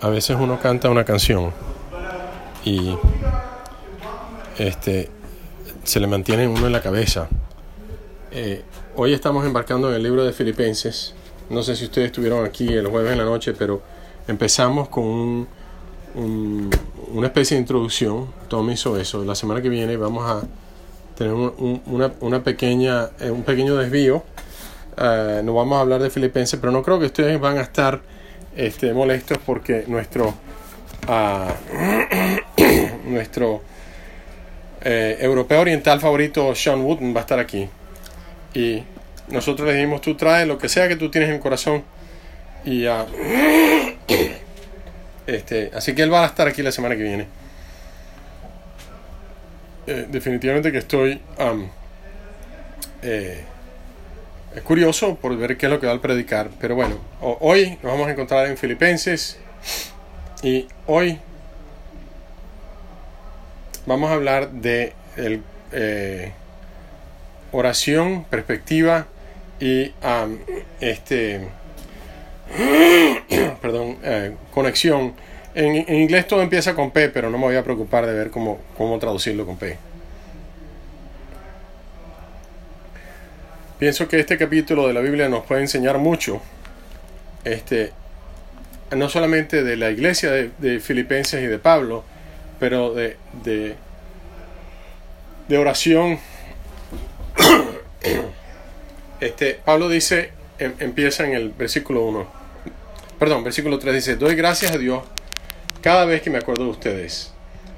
a veces uno canta una canción y este se le mantiene uno en la cabeza. Eh, hoy estamos embarcando en el libro de Filipenses. No sé si ustedes estuvieron aquí el jueves en la noche, pero empezamos con una especie de introducción. Tom hizo eso. La semana que viene vamos a tener una, pequeña, eh, un pequeño desvío. Eh, no vamos a hablar de Filipenses, pero no creo que ustedes van a estar este, molestos porque nuestro, uh, nuestro eh, europeo oriental favorito, Sean Wooden, va a estar aquí. Y nosotros le dijimos, tú traes lo que sea que tú tienes en corazón. Y uh, este, así que él va a estar aquí la semana que viene. Eh, definitivamente que estoy um, eh, es curioso por ver qué es lo que va a predicar. Pero bueno, hoy nos vamos a encontrar en Filipenses y hoy vamos a hablar de el, eh, oración, perspectiva y este perdón, eh, conexión. En, en, inglés todo empieza con P, pero no me voy a preocupar de ver cómo, cómo traducirlo con P. Pienso que este capítulo de la Biblia nos puede enseñar mucho, este, no solamente de la iglesia de, Filipenses y de Pablo, pero de, de, de oración. Este, Pablo dice, em, empieza en el versículo 1, perdón, versículo 3 dice, doy gracias a Dios cada vez que me acuerdo de ustedes.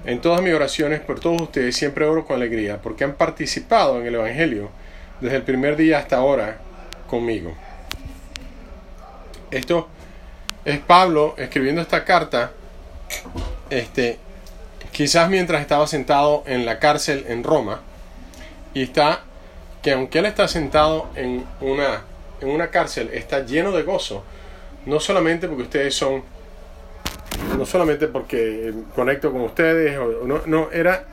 En todas mis oraciones por todos ustedes siempre oro con alegría porque han participado en el Evangelio desde el primer día hasta ahora conmigo. Esto es Pablo escribiendo esta carta, este, quizás mientras estaba sentado en la cárcel en Roma, y está que aunque él está sentado en una, en una cárcel, está lleno de gozo, no solamente porque ustedes son, no solamente porque conecto con ustedes, no, no, era,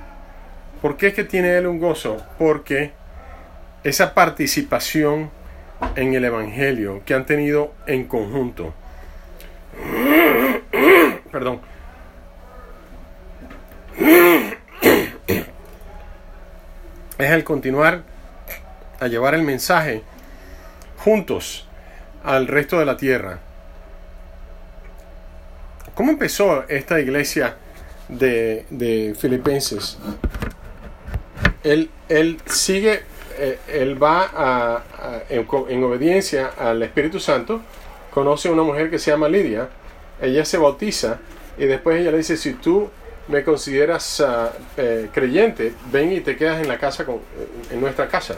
¿por qué es que tiene él un gozo? Porque esa participación en el Evangelio que han tenido en conjunto. Perdón. Es el continuar a llevar el mensaje juntos al resto de la tierra. ¿Cómo empezó esta iglesia de, de Filipenses? Él, él sigue eh, él va a, en, obediencia al Espíritu Santo, conoce a una mujer que se llama Lidia, ella se bautiza y después ella le dice, si tú me consideras eh, creyente, ven y te quedas en la casa, con, en nuestra casa.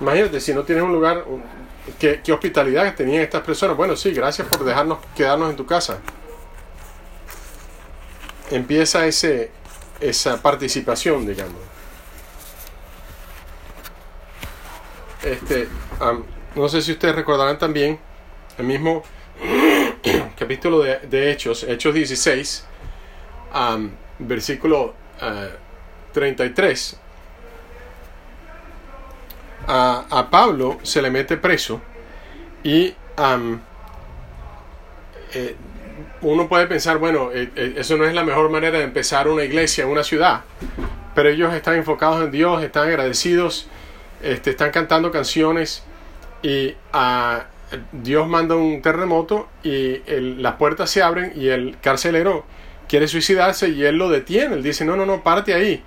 Imagínate, si no tienes un lugar, ¿qué, ¿qué, hospitalidad tenían estas personas? Bueno, sí, gracias por dejarnos quedarnos en tu casa. Empieza ese, esa participación, digamos. Este, no sé si ustedes recordarán también el mismo capítulo de, Hechos, Hechos 16, versículo 33. Eh, a, Pablo se le mete preso y eh, uno puede pensar, bueno, eh, eso no es la mejor manera de empezar una iglesia una ciudad, pero ellos están enfocados en Dios, están agradecidos este, están cantando canciones y ah, Dios manda un terremoto y las puertas se abren y el carcelero quiere suicidarse y él lo detiene. Él dice, no, no, no, párate ahí.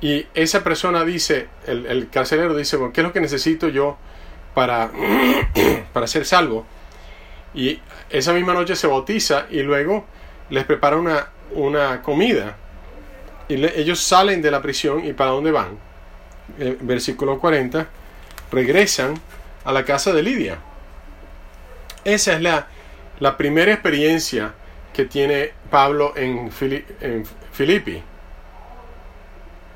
Y esa persona dice, el, carcelero dice, ¿qué es lo que necesito yo para, para ser salvo? Y esa misma noche se bautiza y luego les prepara una, una comida. Y ellos salen de la prisión y para dónde van? Eh, versículo 40, regresan a la casa de Lidia. Esa es la, la primera experiencia que tiene Pablo en, en Filipi.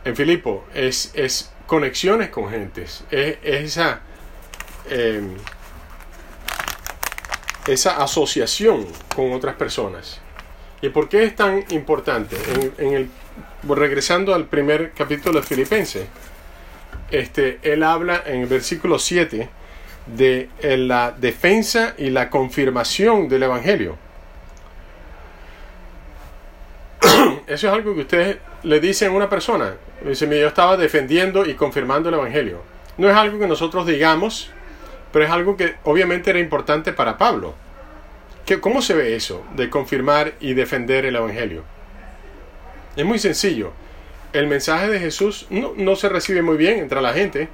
En Filipo es, es, conexiones con gentes, es, esa, em, esa asociación con otras personas. ¿Y por qué es tan importante? En, el, regresando al primer capítulo de Filipenses, este, él habla en el versículo 7 de la defensa y la confirmación del Evangelio. eso es algo que ustedes le dicen a una persona. Dice, yo estaba defendiendo y confirmando el Evangelio. No es algo que nosotros digamos, pero es algo que obviamente era importante para Pablo. ¿Qué, ¿Cómo se ve eso de confirmar y defender el Evangelio? Es muy sencillo. El mensaje de Jesús no, no se recibe muy bien entre la gente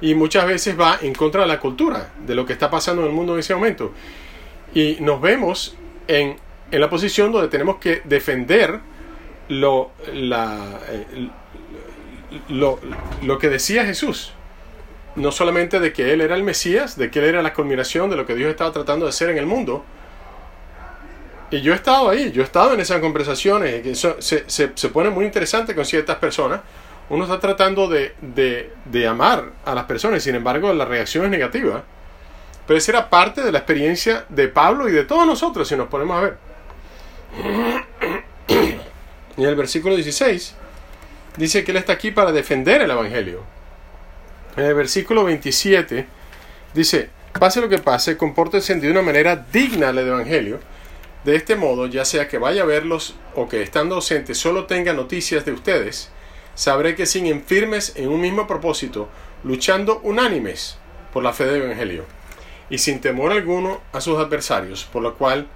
y muchas veces va en contra de la cultura, de lo que está pasando en el mundo en ese momento. Y nos vemos en, en la posición donde tenemos que defender lo, la, eh, lo, lo que decía Jesús. No solamente de que Él era el Mesías, de que Él era la culminación de lo que Dios estaba tratando de hacer en el mundo. Y yo he estado ahí, yo he estado en esas conversaciones, se, se, se pone muy interesante con ciertas personas. Uno está tratando de, de, de amar a las personas, sin embargo la reacción es negativa. Pero esa era parte de la experiencia de Pablo y de todos nosotros, si nos ponemos a ver. Y en el versículo 16 dice que Él está aquí para defender el Evangelio. En el versículo 27 dice, pase lo que pase, compórtense de una manera digna del Evangelio. De este modo, ya sea que vaya a verlos o que estando ausente solo tenga noticias de ustedes, sabré que siguen firmes en un mismo propósito, luchando unánimes por la fe del Evangelio, y sin temor alguno a sus adversarios, por lo cual,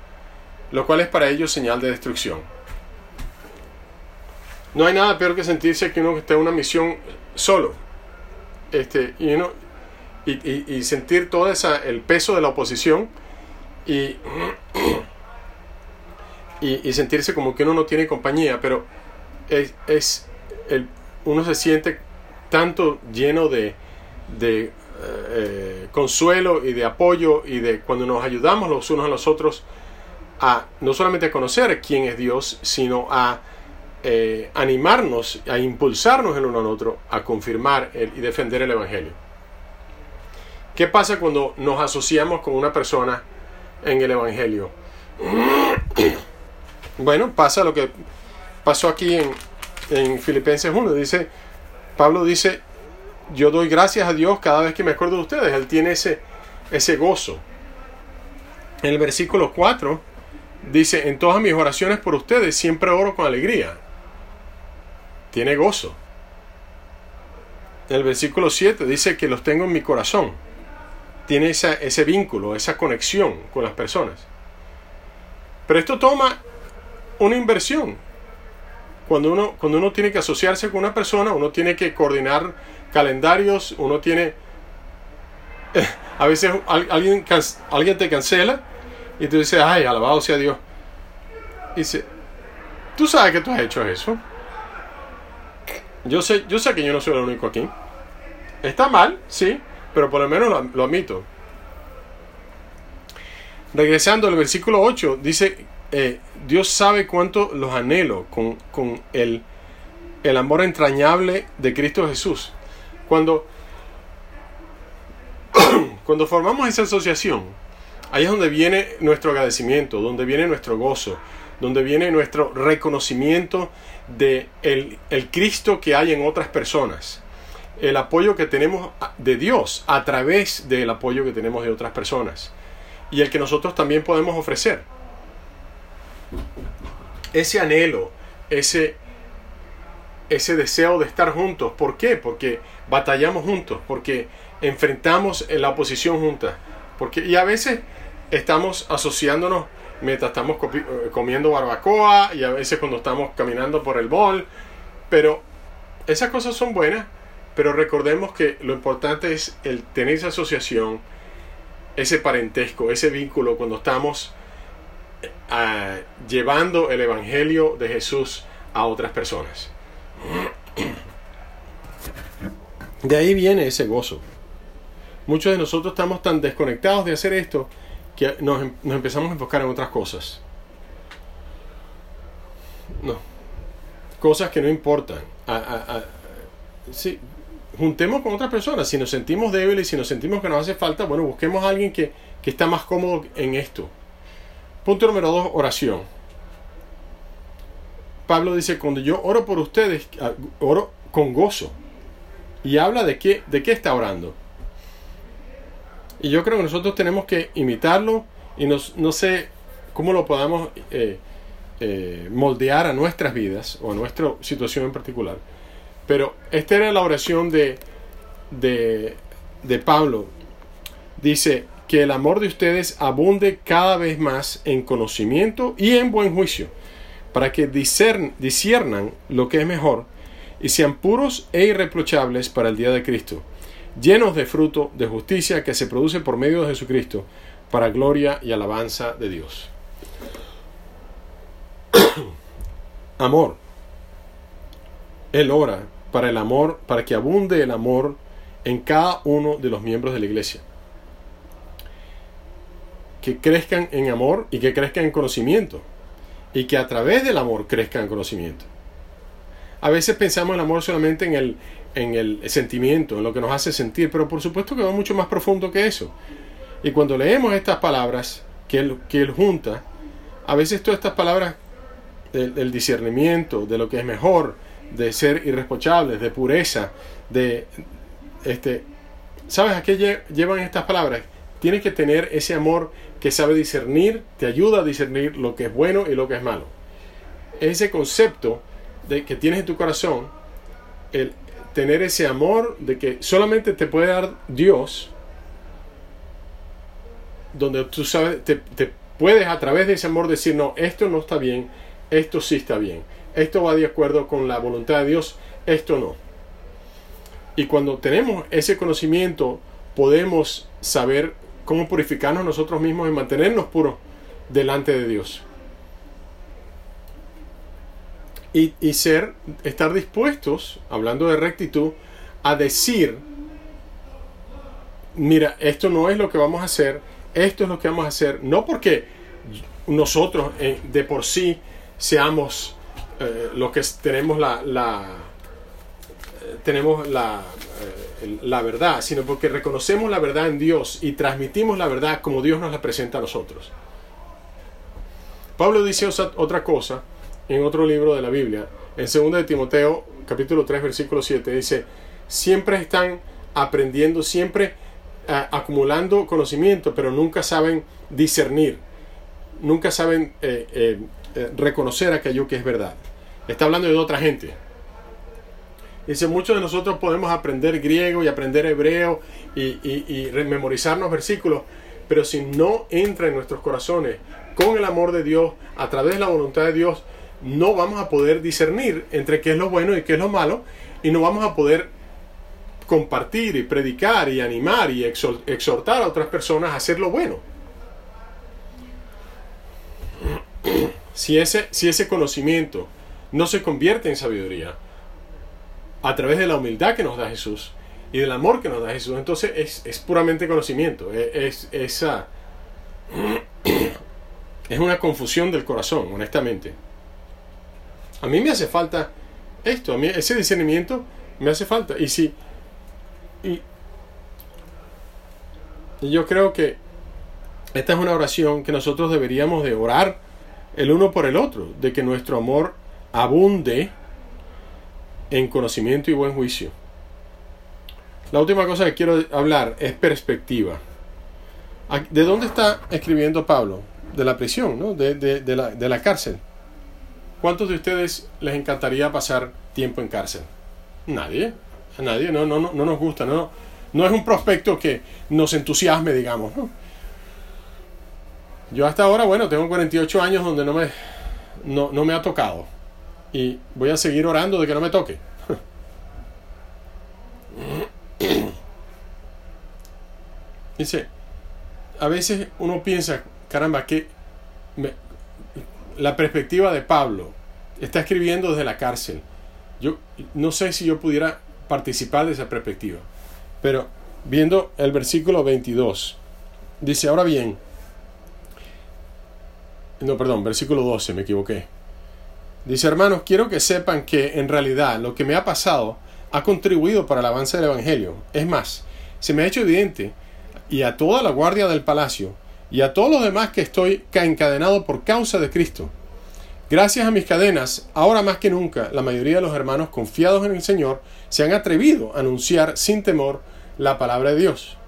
lo cual es para ellos señal de destrucción. No hay nada peor que sentirse que uno esté en una misión solo. Este, y, uno, y, sentir todo esa, el peso de la oposición y, y, sentirse como que uno no tiene compañía, pero es, es el, uno se siente tanto lleno de, eh, consuelo y de apoyo y de cuando nos ayudamos los unos a los otros a no solamente conocer quién es Dios, sino a eh, animarnos, a impulsarnos el uno al otro a confirmar el, y defender el Evangelio. ¿Qué pasa cuando nos asociamos con una persona en el Evangelio? Bueno, pasa lo que pasó aquí en, en Filipenses 1. Dice, Pablo dice, yo doy gracias a Dios cada vez que me acuerdo de ustedes. Él tiene ese, ese gozo. En el versículo 4 dice, en todas mis oraciones por ustedes siempre oro con alegría tiene gozo. En el versículo 7 dice que los tengo en mi corazón. Tiene ese vínculo, esa conexión con las personas. Pero esto toma una inversión. Cuando uno, cuando uno tiene que asociarse con una persona, uno tiene que coordinar calendarios, uno tiene... A veces alguien, alguien te cancela y tú dices, ay, alabado sea Dios. Y dice, tú sabes que tú has hecho eso. Yo sé, yo sé que yo no soy el único aquí. Está mal, sí, pero por lo menos lo, admito. Regresando al versículo 8, dice, eh, Dios sabe cuánto los anhelo con, con el, el amor entrañable de Cristo Jesús. Cuando, cuando formamos esa asociación, ahí es donde viene nuestro agradecimiento, donde viene nuestro gozo, donde viene nuestro reconocimiento de el, el Cristo que hay en otras personas, el apoyo que tenemos de Dios a través del apoyo que tenemos de otras personas y el que nosotros también podemos ofrecer. Ese anhelo, ese, ese deseo de estar juntos. ¿Por qué? Porque batallamos juntos, porque enfrentamos la oposición juntas. Porque, y a veces estamos asociándonos mientras estamos eh, comiendo barbacoa y a veces cuando estamos caminando por el bol. Pero esas cosas son buenas, pero recordemos que lo importante es el tener esa asociación, ese parentesco, ese vínculo cuando estamos llevando el Evangelio de Jesús a otras personas. De ahí viene ese gozo. Muchos de nosotros estamos tan desconectados de hacer esto que nos, nos empezamos a enfocar en otras cosas. No. Cosas que no importan. A, sí, juntemos con otras personas. Si nos sentimos débiles, si nos sentimos que nos hace falta, bueno, busquemos a alguien que, que está más cómodo en esto. Punto número dos, oración. Pablo dice, cuando yo oro por ustedes, oro con gozo. Y habla de qué, de qué está orando. Y yo creo que nosotros tenemos que imitarlo y no sé cómo lo podamos eh, eh, moldear a nuestras vidas o a nuestra situación en particular. Pero esta era la oración de, de, de Pablo. Dice, que el amor de ustedes abunde cada vez más en conocimiento y en buen juicio, para que discernan lo que es mejor y sean puros e irreprochables para el día de Cristo, llenos de fruto de justicia que se produce por medio de Jesucristo, para gloria y alabanza de Dios. amor. Él ora para el amor, para que abunde el amor en cada uno de los miembros de la iglesia que crezcan en amor y que crezcan en conocimiento. Y que a través del amor crezcan en conocimiento. A veces pensamos en el amor solamente en el, en el sentimiento, en lo que nos hace sentir, pero por supuesto que va mucho más profundo que eso. Y cuando leemos estas palabras que él, que él junta, a veces todas estas palabras del, discernimiento, de lo que es mejor, de ser irresponsables, de pureza, de este, ¿sabes a qué llevan estas palabras? Tienes que tener ese amor que sabe discernir, te ayuda a discernir lo que es bueno y lo que es malo. Ese concepto de que tienes en tu corazón, el tener ese amor de que solamente te puede dar Dios, donde tú sabes, te, te puedes a través de ese amor decir, no, esto no está bien, esto sí está bien, esto va de acuerdo con la voluntad de Dios, esto no. Y cuando tenemos ese conocimiento, podemos saber cómo purificarnos nosotros mismos y mantenernos puros delante de Dios. Y, y, ser, estar dispuestos, hablando de rectitud, a decir, mira, esto no es lo que vamos a hacer, esto es lo que vamos a hacer, no porque nosotros eh, de por sí seamos eh, los que tenemos la, la eh, tenemos la, la verdad, sino porque reconocemos la verdad en Dios y transmitimos la verdad como Dios nos la presenta a nosotros. Pablo dice otra cosa en otro libro de la Biblia, en 2 de Timoteo, capítulo 3, versículo 7, dice, siempre están aprendiendo, siempre eh, acumulando conocimiento, pero nunca saben discernir, nunca saben eh, eh, reconocer aquello que es verdad. Está hablando de otra gente. Dice, muchos de nosotros podemos aprender griego y aprender hebreo y, y, memorizarnos versículos, pero si no entra en nuestros corazones con el amor de Dios, a través de la voluntad de Dios, no vamos a poder discernir entre qué es lo bueno y qué es lo malo, y no vamos a poder compartir y predicar y animar y exhortar a otras personas a hacer lo bueno. Si ese, si ese conocimiento no se convierte en sabiduría, a través de la humildad que nos da Jesús y del amor que nos da Jesús. Entonces es, puramente conocimiento, es, es, es una confusión del corazón, honestamente. A mí me hace falta esto, a mí ese discernimiento me hace falta. Y si, y yo creo que esta es una oración que nosotros deberíamos de orar el uno por el otro, de que nuestro amor abunde en conocimiento y buen juicio. La última cosa que quiero hablar es perspectiva. ¿De dónde está escribiendo Pablo? De la prisión, ¿no? de, de, la, de la cárcel. ¿Cuántos de ustedes les encantaría pasar tiempo en cárcel? Nadie. Nadie. No, no, no, no nos gusta. No, no es un prospecto que nos entusiasme, digamos. Yo hasta ahora, bueno, tengo 48 años donde no me, no, no me ha tocado y voy a seguir orando de que no me toque. Dice, a veces uno piensa, caramba, que la perspectiva de Pablo está escribiendo desde la cárcel. Yo no sé si yo pudiera participar de esa perspectiva, pero viendo el versículo 22, dice, ahora bien, no, perdón, versículo 12, me equivoqué. Dice, hermanos, quiero que sepan que en realidad lo que me ha pasado ha contribuido para el avance del Evangelio. Es más, se me ha hecho evidente, y a toda la guardia del palacio, y a todos los demás que estoy encadenado por causa de Cristo. Gracias a mis cadenas, ahora más que nunca, la mayoría de los hermanos confiados en el Señor se han atrevido a anunciar sin temor la palabra de Dios.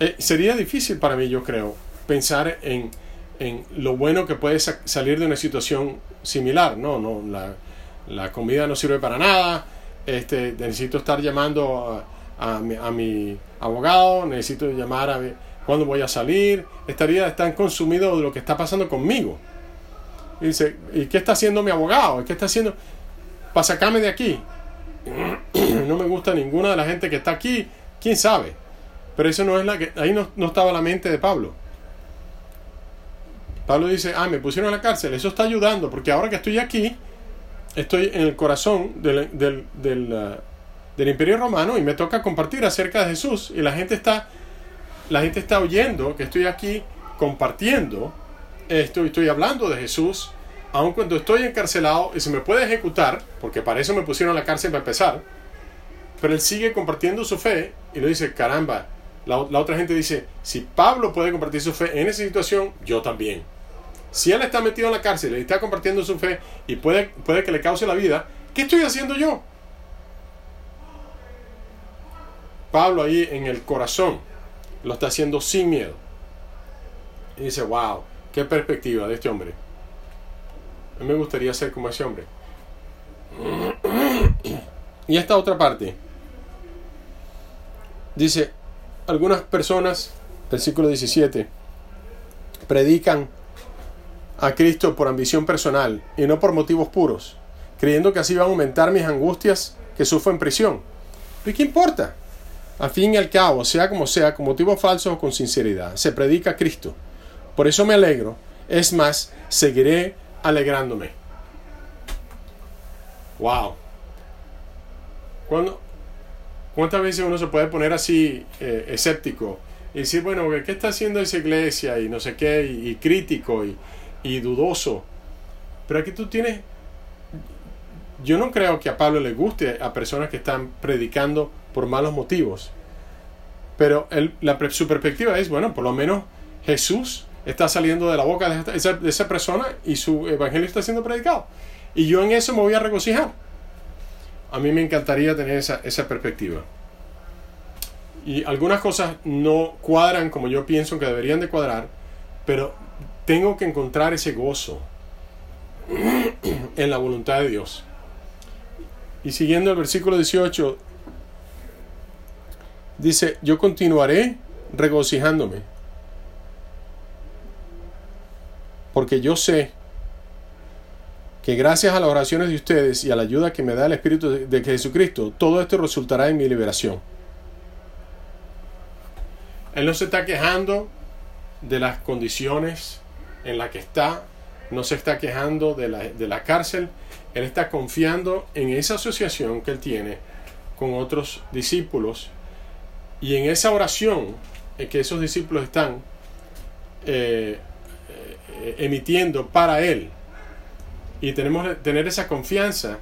Eh, sería difícil para mí, yo creo, pensar en en lo bueno que puede salir de una situación similar. No, no, la, la comida no sirve para nada, este, necesito estar llamando a, a, mi, a mi, abogado, necesito llamar a cuándo voy a salir, estaría tan consumido de lo que está pasando conmigo. Y dice, ¿y qué está haciendo mi abogado? ¿Qué está haciendo? Para sacarme de aquí. no me gusta ninguna de la gente que está aquí, quién sabe. Pero eso no es la que. Ahí no, no estaba la mente de Pablo. Pablo dice, ah, me pusieron a la cárcel, eso está ayudando, porque ahora que estoy aquí, estoy en el corazón del, del, uh, del, imperio romano y me toca compartir acerca de Jesús y la gente está, la gente está oyendo que estoy aquí compartiendo esto y estoy hablando de Jesús, aun cuando estoy encarcelado y se me puede ejecutar, porque para eso me pusieron a la cárcel para empezar, pero él sigue compartiendo su fe y le dice, caramba, la, la otra gente dice, si Pablo puede compartir su fe en esa situación, yo también. Si él está metido en la cárcel y está compartiendo su fe y puede, puede que le cause la vida, ¿qué estoy haciendo yo? Pablo ahí en el corazón lo está haciendo sin miedo. Y dice, wow, qué perspectiva de este hombre. A mí me gustaría ser como ese hombre. Y esta otra parte. Dice, algunas personas, versículo 17, predican a Cristo por ambición personal y no por motivos puros, creyendo que así van a aumentar mis angustias que sufro en prisión. ¿Pero qué importa? Al fin y al cabo, sea como sea, con motivos falsos o con sinceridad, se predica a Cristo. Por eso me alegro. Es más, seguiré alegrándome. Wow. ¿Cuándo, ¿Cuántas veces uno se puede poner así eh, escéptico y decir, bueno, ¿qué está haciendo esa iglesia? Y no sé qué, y, y crítico, y, y dudoso. Pero aquí tú tienes... Yo no creo que a Pablo le guste a personas que están predicando por malos motivos. Pero la, su perspectiva es, bueno, por lo menos Jesús está saliendo de la boca de, esa, de esa persona y su evangelio está siendo predicado. Y yo en eso me voy a regocijar. A mí me encantaría tener esa, esa perspectiva. Y algunas cosas no cuadran como yo pienso que deberían de cuadrar, pero tengo que encontrar ese gozo en la voluntad de Dios. Y siguiendo el versículo 18, dice, yo continuaré regocijándome, porque yo sé que gracias a las oraciones de ustedes y a la ayuda que me da el Espíritu de Jesucristo, todo esto resultará en mi liberación. Él no se está quejando de las condiciones en la que está, no se está quejando de la, de la cárcel, él está confiando en esa asociación que él tiene con otros discípulos y en esa oración en que esos discípulos están eh, eh, emitiendo para él y tenemos que tener esa confianza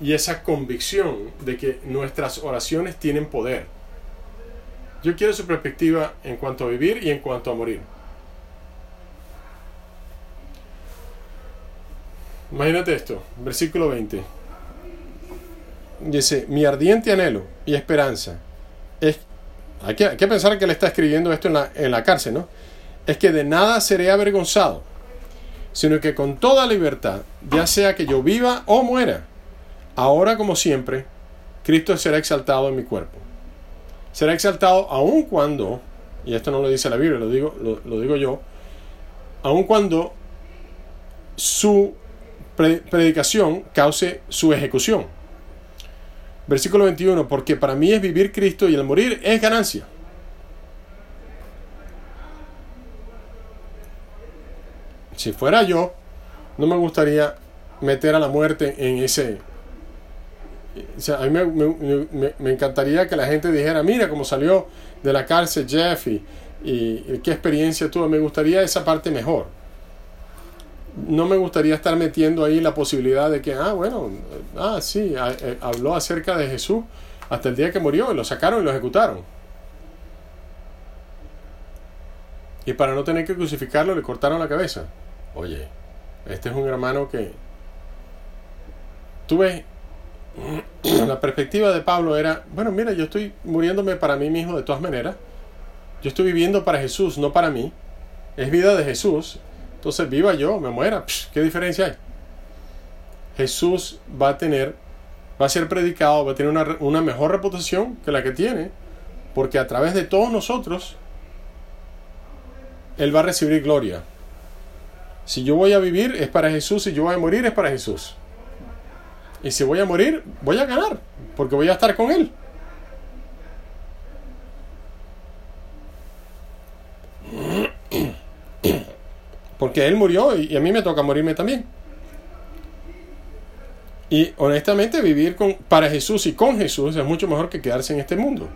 y esa convicción de que nuestras oraciones tienen poder. Yo quiero su perspectiva en cuanto a vivir y en cuanto a morir. Imagínate esto, versículo 20. Dice, mi ardiente anhelo y esperanza es... Hay que, pensar que él está escribiendo esto en la, en la cárcel, ¿no? Es que de nada seré avergonzado, sino que con toda libertad, ya sea que yo viva o muera, ahora como siempre, Cristo será exaltado en mi cuerpo. Será exaltado aun cuando, y esto no lo dice la Biblia, lo digo, lo digo yo, aun cuando su predicación cause su ejecución. Versículo 21, porque para mí es vivir Cristo y el morir es ganancia. Si fuera yo, no me gustaría meter a la muerte en ese... a mí me, encantaría que la gente dijera, mira cómo salió de la cárcel Jeff y, y qué experiencia tuvo. Me gustaría esa parte mejor no me gustaría estar metiendo ahí la posibilidad de que, ah, bueno, ah, sí, eh, habló acerca de Jesús hasta el día que murió y lo sacaron y lo ejecutaron. Y para no tener que crucificarlo le cortaron la cabeza. Oye, este es un hermano que... Tú ves, la perspectiva de Pablo era, bueno, mira, yo estoy muriéndome para mí mismo de todas maneras. Yo estoy viviendo para Jesús, no para mí. es vida de Jesús, entonces viva yo, me muera, ¿qué diferencia hay? Jesús va a tener, va a ser predicado, va a tener una, una mejor reputación que la que tiene, porque a través de todos nosotros, Él va a recibir gloria. Si yo voy a vivir es para Jesús, si yo voy a morir es para Jesús. Y si voy a morir, voy a ganar, porque voy a estar con Él. Porque Él murió y a mí me toca morirme también. Y honestamente vivir con, para Jesús y con Jesús es mucho mejor que quedarse en este mundo.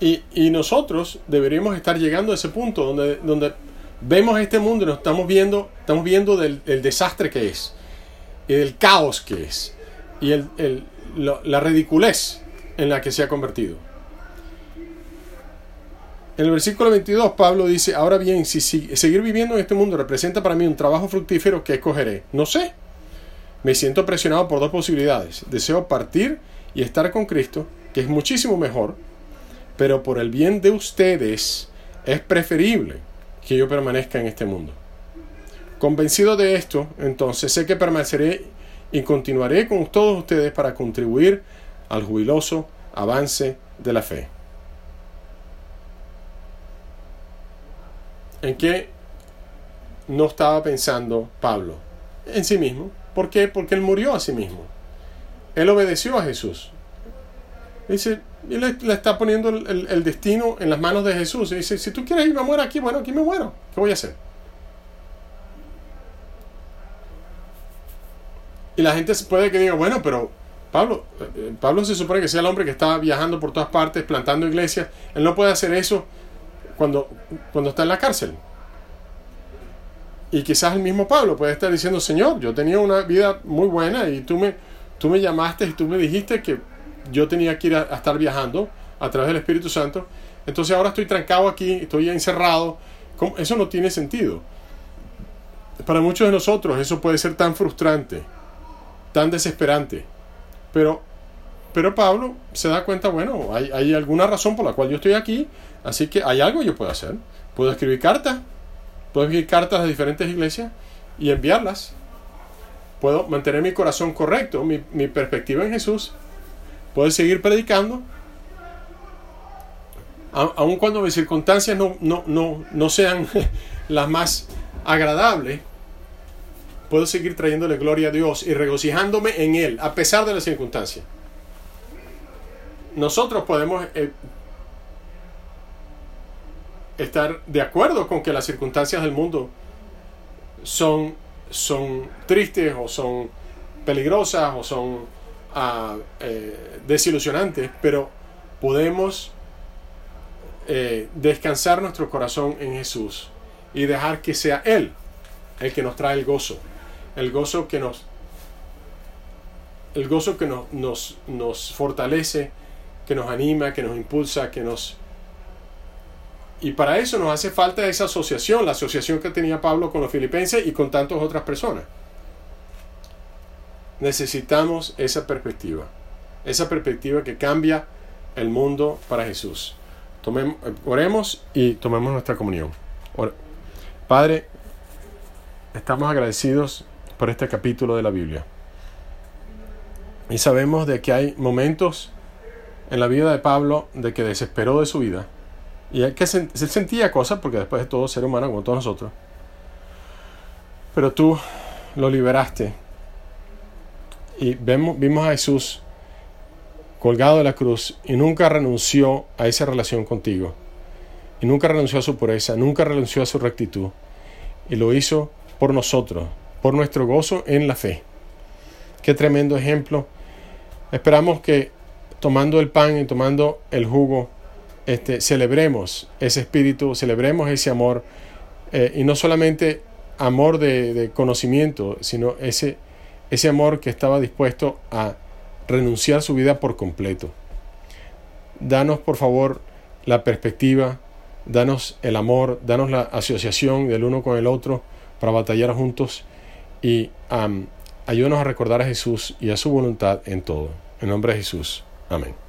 Y, nosotros deberíamos estar llegando a ese punto donde, donde vemos este mundo y nos estamos viendo, estamos viendo del, desastre que es, y del caos que es, y el, la ridiculez en la que se ha convertido. En el versículo 22 Pablo dice, ahora bien, si, seguir viviendo en este mundo representa para mí un trabajo fructífero, ¿qué escogeré? No sé. Me siento presionado por dos posibilidades. Deseo partir y estar con Cristo, que es muchísimo mejor, pero por el bien de ustedes es preferible que yo permanezca en este mundo. Convencido de esto, entonces sé que permaneceré y continuaré con todos ustedes para contribuir al jubiloso avance de la fe. ¿En qué no estaba pensando Pablo? En sí mismo. ¿Por qué? Porque él murió a sí mismo. Él obedeció a Jesús. Dice, y le, está poniendo el, destino en las manos de Jesús. Y dice, si tú quieres irme a morir aquí, bueno, aquí me muero. ¿Qué voy a hacer? Y la gente puede que diga, bueno, pero Pablo, eh, Pablo se supone que sea el hombre que está viajando por todas partes, plantando iglesias. Él no puede hacer eso cuando, cuando está en la cárcel. Y quizás el mismo Pablo puede estar diciendo, Señor, yo tenía una vida muy buena y tú me, tú me llamaste y tú me dijiste que yo tenía que ir a, estar viajando a través del Espíritu Santo. Entonces ahora estoy trancado aquí, estoy encerrado. Eso no tiene sentido. Para muchos de nosotros eso puede ser tan frustrante, tan desesperante. Pero, pero Pablo se da cuenta, bueno, hay, alguna razón por la cual yo estoy aquí, así que hay algo que yo puedo hacer. Puedo escribir cartas, puedo escribir cartas a diferentes iglesias y enviarlas. Puedo mantener mi corazón correcto, mi, mi perspectiva en Jesús Puedes seguir predicando, aun cuando mis circunstancias no, no, no, no sean las más agradables, puedo seguir trayéndole gloria a Dios y regocijándome en Él, a pesar de las circunstancias. Nosotros podemos eh, estar de acuerdo con que las circunstancias del mundo son, son tristes o son peligrosas o son eh, desilusionantes, pero podemos eh, descansar nuestro corazón en Jesús y dejar que sea Él el que nos trae el gozo, el gozo que nos, el gozo que nos, nos, nos fortalece, que nos anima, que nos impulsa, que nos... Y para eso nos hace falta esa asociación, la asociación que tenía Pablo con los filipenses y con tantas otras personas necesitamos esa perspectiva, esa perspectiva que cambia el mundo para Jesús. Tomemos, oremos y tomemos nuestra comunión. Padre, estamos agradecidos por este capítulo de la Biblia. Y sabemos de que hay momentos en la vida de Pablo de que desesperó de su vida. Y que se, sentía cosas, porque después de todo ser humano como todos nosotros. Pero tú lo liberaste y vemos, vimos a Jesús colgado de la cruz y nunca renunció a esa relación contigo. Y nunca renunció a su pureza, nunca renunció a su rectitud. Y lo hizo por nosotros, por nuestro gozo en la fe. Qué tremendo ejemplo. Esperamos que tomando el pan y tomando el jugo, este, celebremos ese espíritu, celebremos ese amor. Eh, y no solamente amor de, conocimiento, sino ese ese amor que estaba dispuesto a renunciar su vida por completo. Danos, por favor, la perspectiva, danos el amor, danos la asociación del uno con el otro para batallar juntos y ayúdanos a recordar a Jesús y a su voluntad en todo. En nombre de Jesús. Amén.